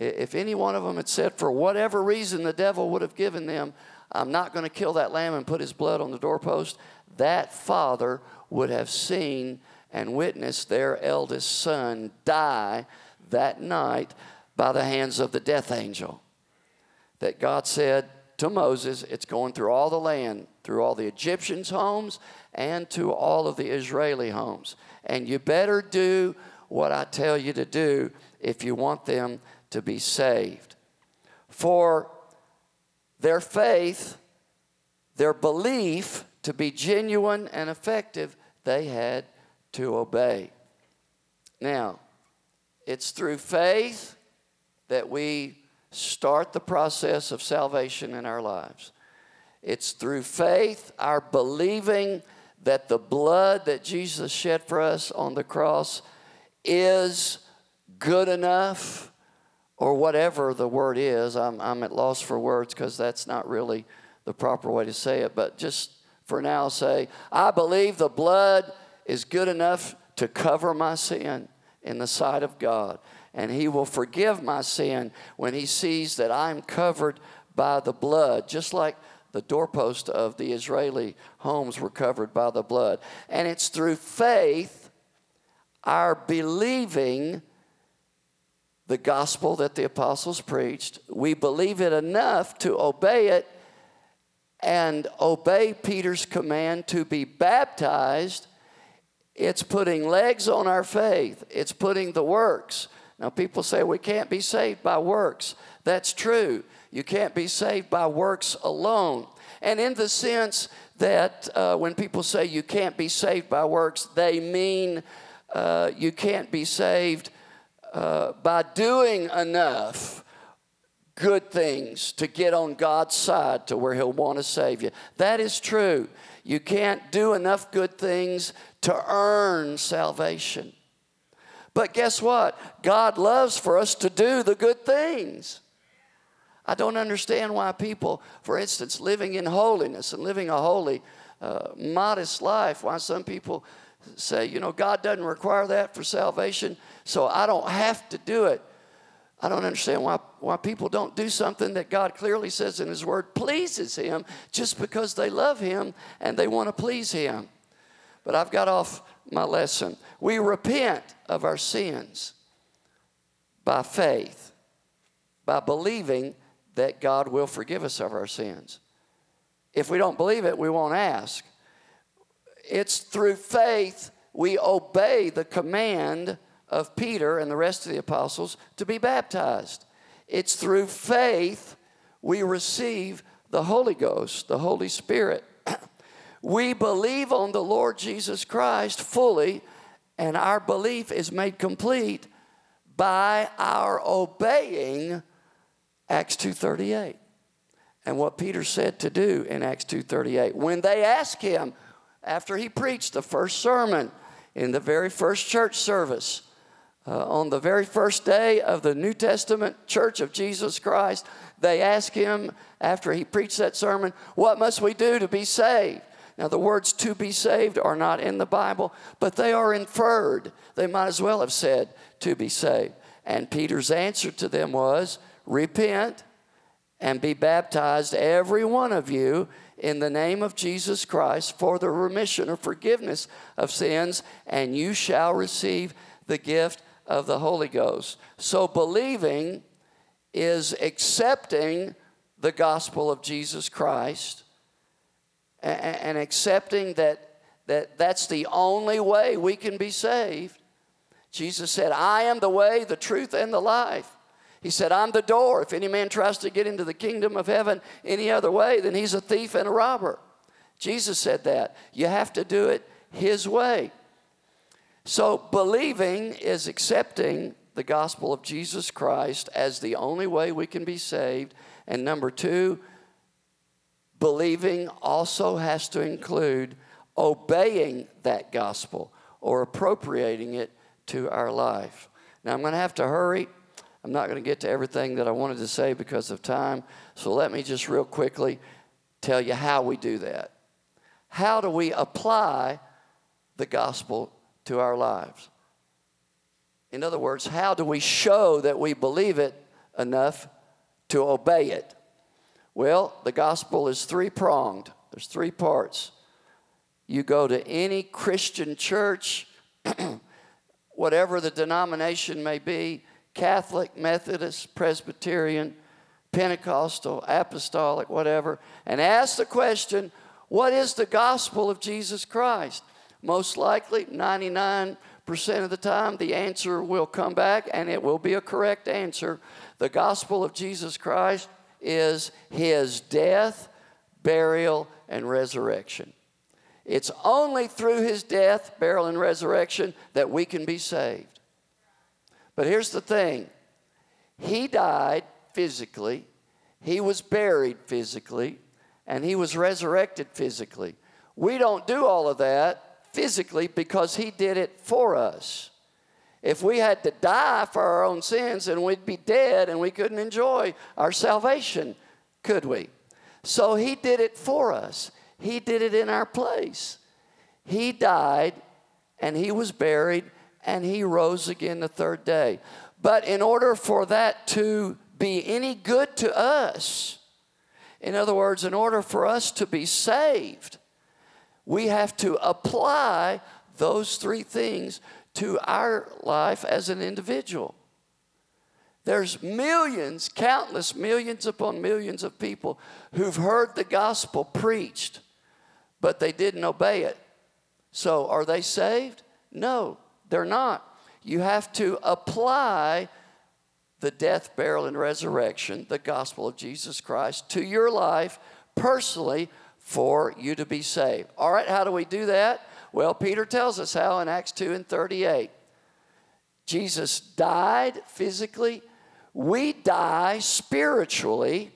If any one of them had said, for whatever reason the devil would have given them, I'm not going to kill that lamb and put his blood on the doorpost, that father would have seen and witnessed their eldest son die that night by the hands of the death angel. That God said to Moses, it's going through all the land, through all the Egyptians' homes and to all of the Israeli homes. And you better do what I tell you to do if you want them to be saved. For their faith, their belief to be genuine and effective, they had to obey. Now, it's through faith that we start the process of salvation in our lives. It's through faith, our believing that the blood that Jesus shed for us on the cross is good enough, or whatever the word is. I'm, I'm at loss for words because that's not really the proper way to say it, but just for now, say, I believe the blood is good enough to cover my sin in the sight of God and He will forgive my sin when He sees that I'm covered by the blood, just like the doorpost of the Israeli homes were covered by the blood. And it's through faith, our believing the gospel that the apostles preached, we believe it enough to obey it and obey Peter's command to be baptized. It's putting legs on our faith, it's putting the works. Now, people say we can't be saved by works. That's true. You can't be saved by works alone. And in the sense that uh, when people say you can't be saved by works, they mean uh, you can't be saved uh, by doing enough good things to get on God's side to where He'll want to save you. That is true. You can't do enough good things to earn salvation. But guess what? God loves for us to do the good things. I don't understand why people, for instance, living in holiness and living a holy, uh, modest life, why some people say, you know, God doesn't require that for salvation, so I don't have to do it. I don't understand why, why people don't do something that God clearly says in His Word pleases Him just because they love Him and they want to please Him. But I've got off my lesson. We repent of our sins by faith, by believing that God will forgive us of our sins. If we don't believe it, we won't ask. It's through faith we obey the command of Peter and the rest of the apostles to be baptized. It's through faith we receive the Holy Ghost, the Holy Spirit. we believe on the Lord Jesus Christ fully and our belief is made complete by our obeying Acts 2:38. And what Peter said to do in Acts 2:38. When they asked him after he preached the first sermon in the very first church service, Uh, on the very first day of the New Testament Church of Jesus Christ, they asked him after he preached that sermon, What must we do to be saved? Now, the words to be saved are not in the Bible, but they are inferred. They might as well have said to be saved. And Peter's answer to them was, Repent and be baptized, every one of you, in the name of Jesus Christ for the remission or forgiveness of sins, and you shall receive the gift of the Holy Ghost. So, believing is accepting the gospel of Jesus Christ and, accepting that, that that's the only way we can be saved. Jesus said, I am the way, the truth, and the life. He said, I'm the door. If any man tries to get into the kingdom of heaven any other way, then he's a thief and a robber. Jesus said that. You have to do it his way. So, believing is accepting the gospel of Jesus Christ as the only way we can be saved. And number two, believing also has to include obeying that gospel or appropriating it to our life. Now, I'm going to have to hurry. I'm not going to get to everything that I wanted to say because of time. So, let me just real quickly tell you how we do that. How do we apply the gospel to our lives? In other words, how do we show that we believe it enough to obey it? Well, the gospel is three pronged, there's three parts. You go to any Christian church, whatever the denomination may be Catholic, Methodist, Presbyterian, Pentecostal, Apostolic, whatever and ask the question what is the gospel of Jesus Christ? Most likely, 99 percent of the time, the answer will come back and it will be a correct answer. The gospel of Jesus Christ is his death, burial, and resurrection. It's only through his death, burial, and resurrection that we can be saved. But here's the thing He died physically, He was buried physically, and He was resurrected physically. We don't do all of that physically because He did it for us. If we had to die for our own sins, and we'd be dead and we couldn't enjoy our salvation, could we? So He did it for us, He did it in our place. He died and He was buried and He rose again the third day. But in order for that to be any good to us, in other words, in order for us to be saved, we have to apply those three things to our life as an individual. There's millions, countless millions upon millions of people who've heard the gospel preached, but they didn't obey it. So, are they saved? No, they're not. You have to apply the death, burial, and resurrection, the gospel of Jesus Christ, to your life personally for you to be saved. All right, how do we do that? Well, Peter tells us how in Acts 2 and 38. Jesus died physically. We die spiritually,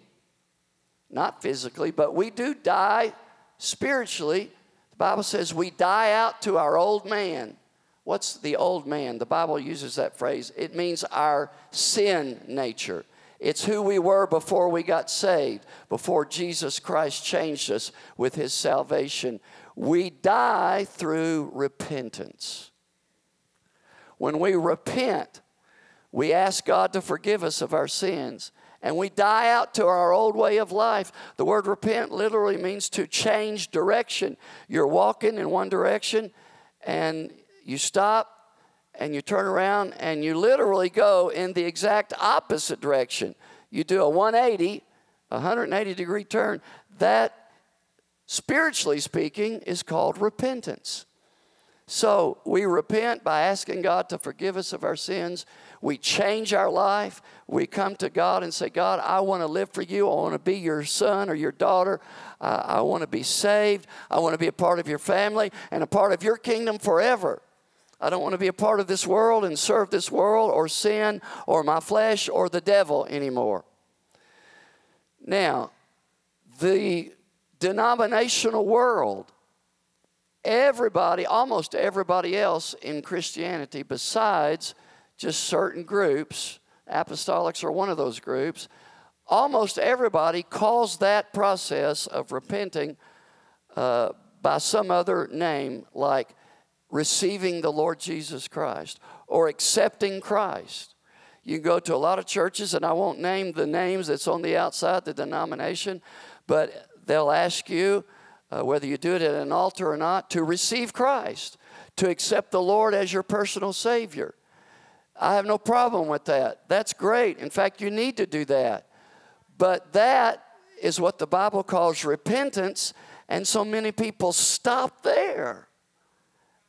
not physically, but we do die spiritually. The Bible says we die out to our old man. What's the old man? The Bible uses that phrase. It means our sin nature. It's who we were before we got saved, before Jesus Christ changed us with his salvation. We die through repentance. When we repent, we ask God to forgive us of our sins and we die out to our old way of life. The word repent literally means to change direction. You're walking in one direction and you stop and you turn around and you literally go in the exact opposite direction. You do a 180, 180 degree turn. That, spiritually speaking, is called repentance. So we repent by asking God to forgive us of our sins. We change our life. We come to God and say, God, I want to live for you. I want to be your son or your daughter. Uh, I want to be saved. I want to be a part of your family and a part of your kingdom forever. I don't want to be a part of this world and serve this world or sin or my flesh or the devil anymore. Now, the denominational world, everybody, almost everybody else in Christianity, besides just certain groups. Apostolics are one of those groups. Almost everybody calls that process of repenting uh, by some other name, like receiving the Lord Jesus Christ or accepting Christ. You go to a lot of churches, and I won't name the names that's on the outside the denomination, but they'll ask you uh, whether you do it at an altar or not to receive Christ, to accept the Lord as your personal Savior. I have no problem with that. That's great. In fact, you need to do that. But that is what the Bible calls repentance, and so many people stop there.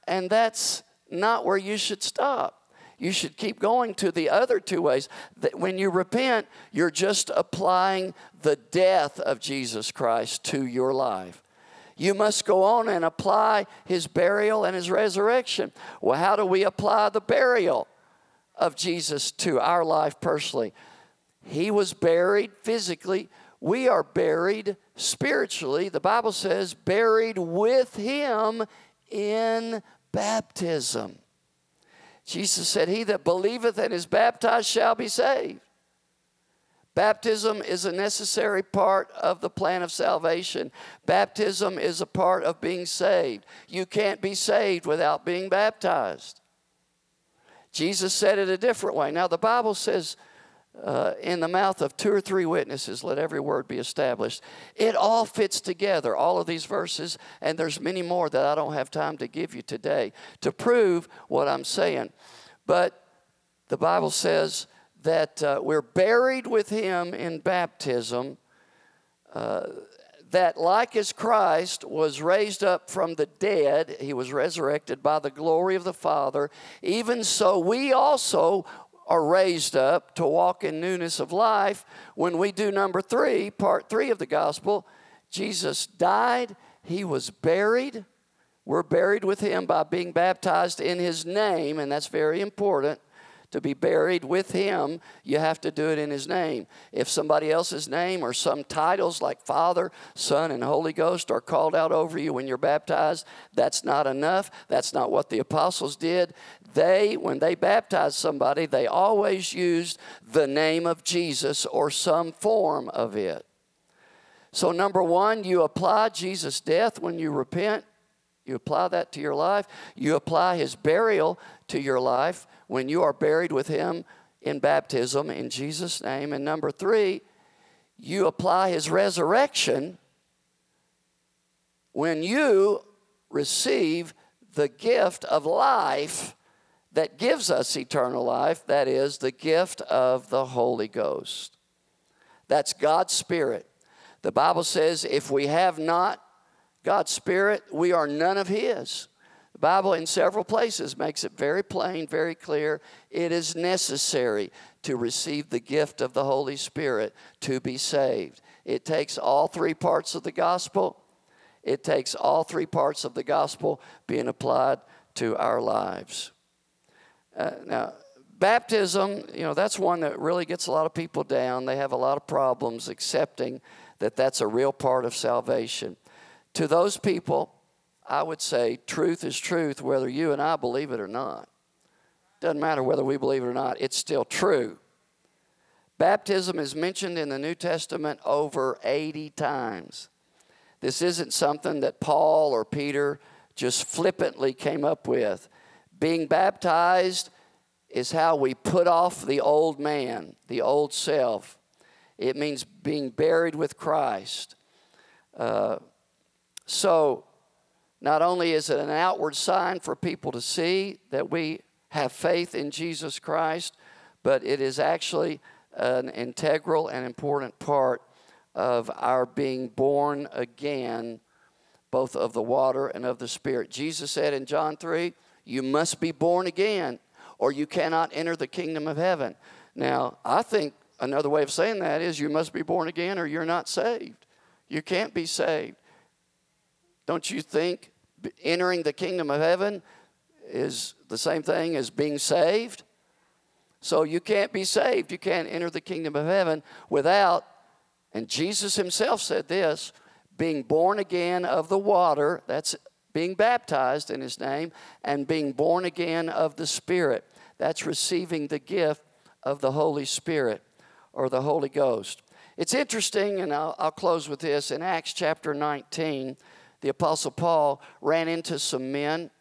And that's not where you should stop. You should keep going to the other two ways. That when you repent, you're just applying the death of Jesus Christ to your life. You must go on and apply his burial and his resurrection. Well, how do we apply the burial of Jesus to our life personally? He was buried physically. We are buried spiritually. The Bible says, buried with him in baptism. Jesus said, He that believeth and is baptized shall be saved. Baptism is a necessary part of the plan of salvation. Baptism is a part of being saved. You can't be saved without being baptized. Jesus said it a different way. Now, the Bible says, uh, in the mouth of two or three witnesses, let every word be established. It all fits together, all of these verses, and there's many more that I don't have time to give you today to prove what I'm saying. But the Bible says that uh, we're buried with Him in baptism, uh, that like as Christ was raised up from the dead, He was resurrected by the glory of the Father, even so we also are raised up to walk in newness of life. When we do number three, part three of the gospel, Jesus died, he was buried. We're buried with him by being baptized in his name, and that's very important to be buried with him, you have to do it in his name. If somebody else's name or some titles like Father, Son, and Holy Ghost are called out over you when you're baptized, that's not enough. That's not what the apostles did. They, when they baptized somebody, they always used the name of Jesus or some form of it. So, number one, you apply Jesus' death when you repent. You apply that to your life. You apply his burial to your life when you are buried with him in baptism in Jesus' name. And number three, you apply his resurrection when you receive the gift of life that gives us eternal life, that is, the gift of the Holy Ghost. That's God's Spirit. The Bible says if we have not God's Spirit, we are none of His. The Bible, in several places, makes it very plain, very clear. It is necessary to receive the gift of the Holy Spirit to be saved. It takes all three parts of the gospel. It takes all three parts of the gospel being applied to our lives. Uh, now, baptism, you know, that's one that really gets a lot of people down. They have a lot of problems accepting that that's a real part of salvation. To those people, I would say truth is truth whether you and I believe it or not. Doesn't matter whether we believe it or not, it's still true. Baptism is mentioned in the New Testament over 80 times. This isn't something that Paul or Peter just flippantly came up with. Being baptized is how we put off the old man, the old self. It means being buried with Christ. Uh, so, not only is it an outward sign for people to see that we have faith in Jesus Christ, but it is actually an integral and important part of our being born again, both of the water and of the Spirit. Jesus said in John 3, You must be born again, or you cannot enter the kingdom of heaven. Now, I think another way of saying that is you must be born again, or you're not saved. You can't be saved. Don't you think entering the kingdom of heaven is the same thing as being saved. So you can't be saved. You can't enter the kingdom of heaven without, and Jesus himself said this, being born again of the water, that's being baptized in his name, and being born again of the Spirit. That's receiving the gift of the Holy Spirit or the Holy Ghost. It's interesting, and I'll, I'll close with this. In Acts chapter 19, the Apostle Paul ran into some men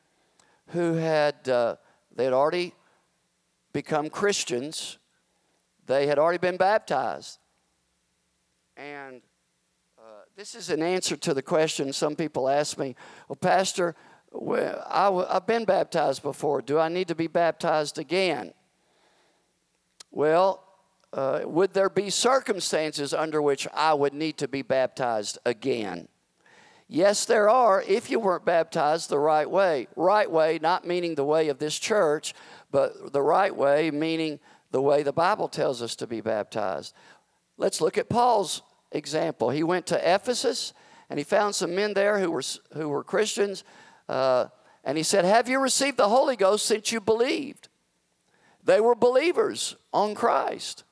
who had, uh, they had already become Christians. They had already been baptized. And uh, this is an answer to the question some people ask me Well, Pastor, well, i w- I've been baptized before. Do I need to be baptized again? Well, uh, would there be circumstances under which I would need to be baptized again? Yes, there are if you weren't baptized the right way. Right way, not meaning the way of this church, but the right way, meaning the way the Bible tells us to be baptized. Let's look at Paul's example. He went to Ephesus and he found some men there who were, who were Christians. Uh, and he said, Have you received the Holy Ghost since you believed? They were believers on Christ.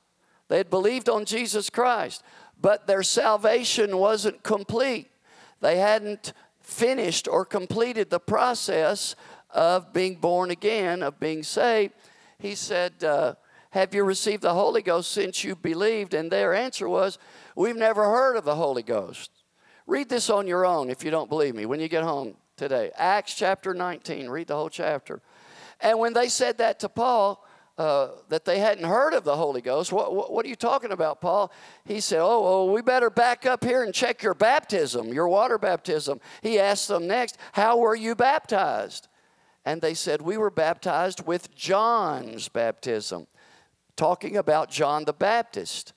They had believed on Jesus Christ, but their salvation wasn't complete. They hadn't finished or completed the process of being born again, of being saved, he said, uh, Have you received the Holy Ghost since you believed? And their answer was, We've never heard of the Holy Ghost. Read this on your own if you don't believe me when you get home today. Acts chapter 19, read the whole chapter. And when they said that to Paul, uh, that they hadn't heard of the Holy Ghost. What, what, what, are you talking about, Paul? He said, oh, oh, we better back up here and check your baptism, your water baptism. He asked them next, How were you baptized? and they said, We were baptized with John's baptism, talking about John the Baptist.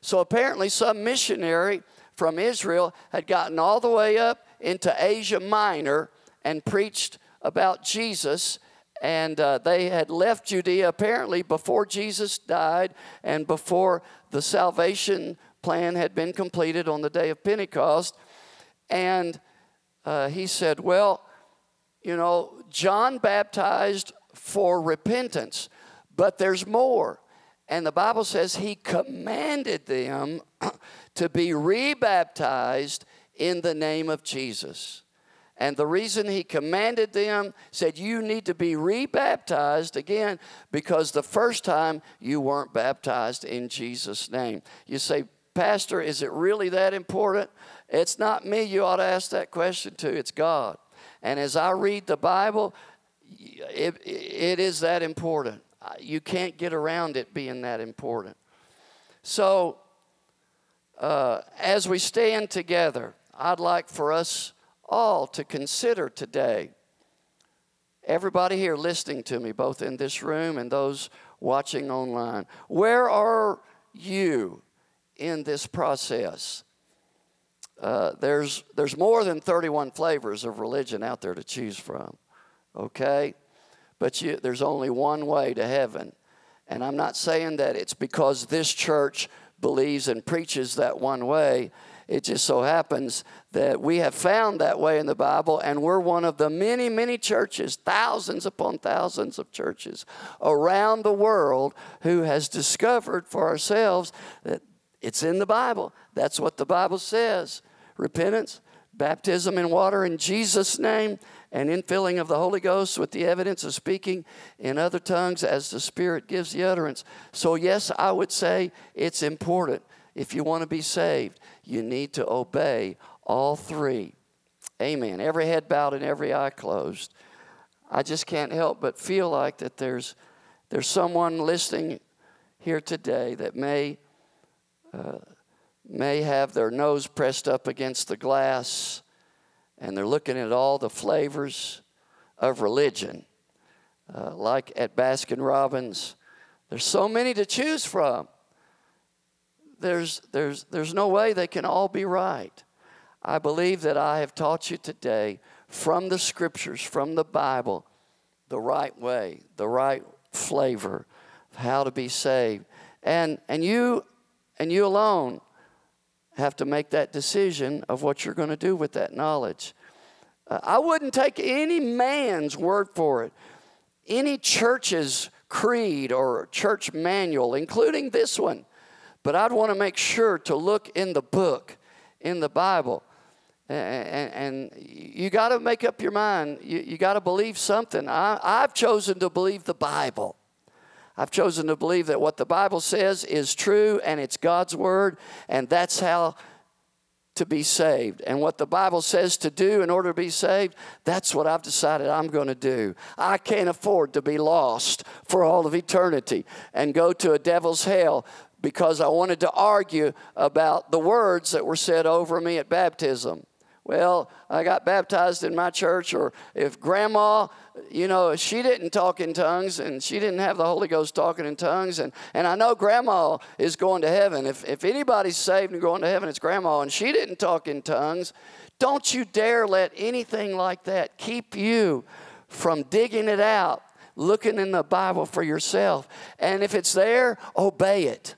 So apparently, some missionary from Israel had gotten all the way up into Asia Minor and preached about Jesus. And uh, they had left Judea apparently before Jesus died and before the salvation plan had been completed on the day of Pentecost. And uh, he said, Well, you know, John baptized for repentance, but there's more. And the Bible says he commanded them to be rebaptized in the name of Jesus. And the reason he commanded them said, You need to be rebaptized again because the first time you weren't baptized in Jesus' name. You say, Pastor, is it really that important? It's not me you ought to ask that question to, it's God. And as I read the Bible, it, it is that important. You can't get around it being that important. So, uh, as we stand together, I'd like for us all to consider today, everybody here listening to me, both in this room and those watching online, where are you in this process? Uh, there's, there's more than 31 flavors of religion out there to choose from, okay? But you, there's only one way to heaven. And I'm not saying that it's because this church believes and preaches that one way. It just so happens that we have found that way in the Bible, and we're one of the many, many churches, thousands upon thousands of churches around the world, who has discovered for ourselves that it's in the Bible. That's what the Bible says repentance, baptism in water in Jesus' name, and infilling of the Holy Ghost with the evidence of speaking in other tongues as the Spirit gives the utterance. So, yes, I would say it's important. If you want to be saved, you need to obey all three. Amen. Every head bowed and every eye closed. I just can't help but feel like that there's, there's someone listening here today that may uh, may have their nose pressed up against the glass and they're looking at all the flavors of religion. Uh, like at Baskin Robbins, there's so many to choose from. There's, there's, there's no way they can all be right. I believe that I have taught you today from the scriptures, from the Bible, the right way, the right flavor of how to be saved. And, and you and you alone have to make that decision of what you're going to do with that knowledge. Uh, I wouldn't take any man's word for it, any church's creed or church manual, including this one. But I'd want to make sure to look in the book, in the Bible. And, and you got to make up your mind. You, you got to believe something. I, I've chosen to believe the Bible. I've chosen to believe that what the Bible says is true and it's God's Word, and that's how to be saved. And what the Bible says to do in order to be saved, that's what I've decided I'm going to do. I can't afford to be lost for all of eternity and go to a devil's hell because I wanted to argue about the words that were said over me at baptism. Well, I got baptized in my church, or if grandma, you know, she didn't talk in tongues and she didn't have the Holy Ghost talking in tongues, and, and I know grandma is going to heaven. If, if anybody's saved and going to heaven, it's grandma, and she didn't talk in tongues. Don't you dare let anything like that keep you from digging it out, looking in the Bible for yourself. And if it's there, obey it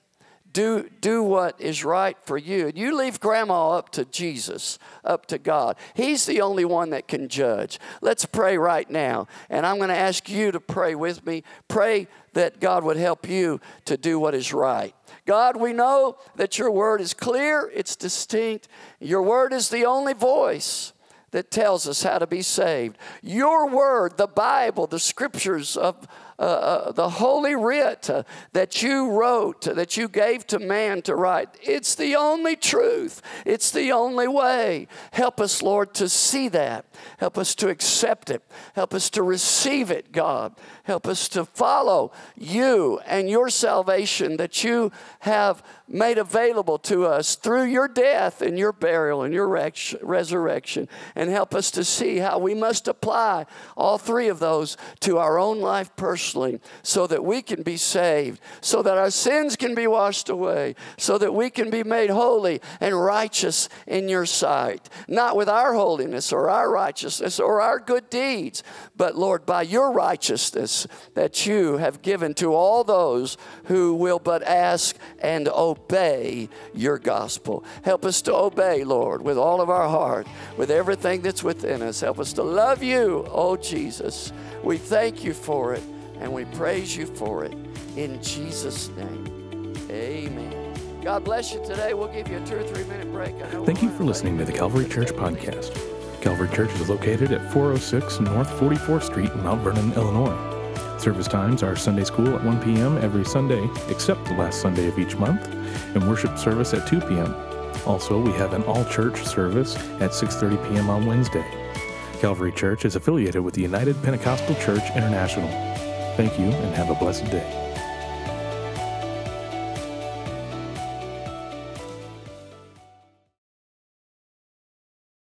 do, do what is right for you. And You leave grandma up to Jesus, up to God. He's the only one that can judge. Let's pray right now. And I'm going to ask you to pray with me. Pray that God would help you to do what is right. God, we know that your word is clear, it's distinct. Your word is the only voice that tells us how to be saved. Your word, the Bible, the scriptures of uh, uh, the Holy Writ that you wrote, that you gave to man to write. It's the only truth, it's the only way. Help us, Lord, to see that. Help us to accept it. Help us to receive it, God. Help us to follow you and your salvation that you have made available to us through your death and your burial and your resurrection. And help us to see how we must apply all three of those to our own life personally so that we can be saved, so that our sins can be washed away, so that we can be made holy and righteous in your sight. Not with our holiness or our righteousness or our good deeds, but Lord, by your righteousness that you have given to all those who will but ask and obey obey your gospel. Help us to obey, Lord, with all of our heart, with everything that's within us. Help us to love you, oh Jesus. We thank you for it and we praise you for it. In Jesus' name, amen. God bless you today. We'll give you a two or three minute break. Thank you for listening to the Calvary Church podcast. Calvary Church is located at 406 North 44th Street, Mount Vernon, Illinois. Service times are Sunday school at 1 p.m. every Sunday, except the last Sunday of each month, and worship service at 2 p.m. Also, we have an all-church service at 6:30 p.m. on Wednesday. Calvary Church is affiliated with the United Pentecostal Church International. Thank you and have a blessed day.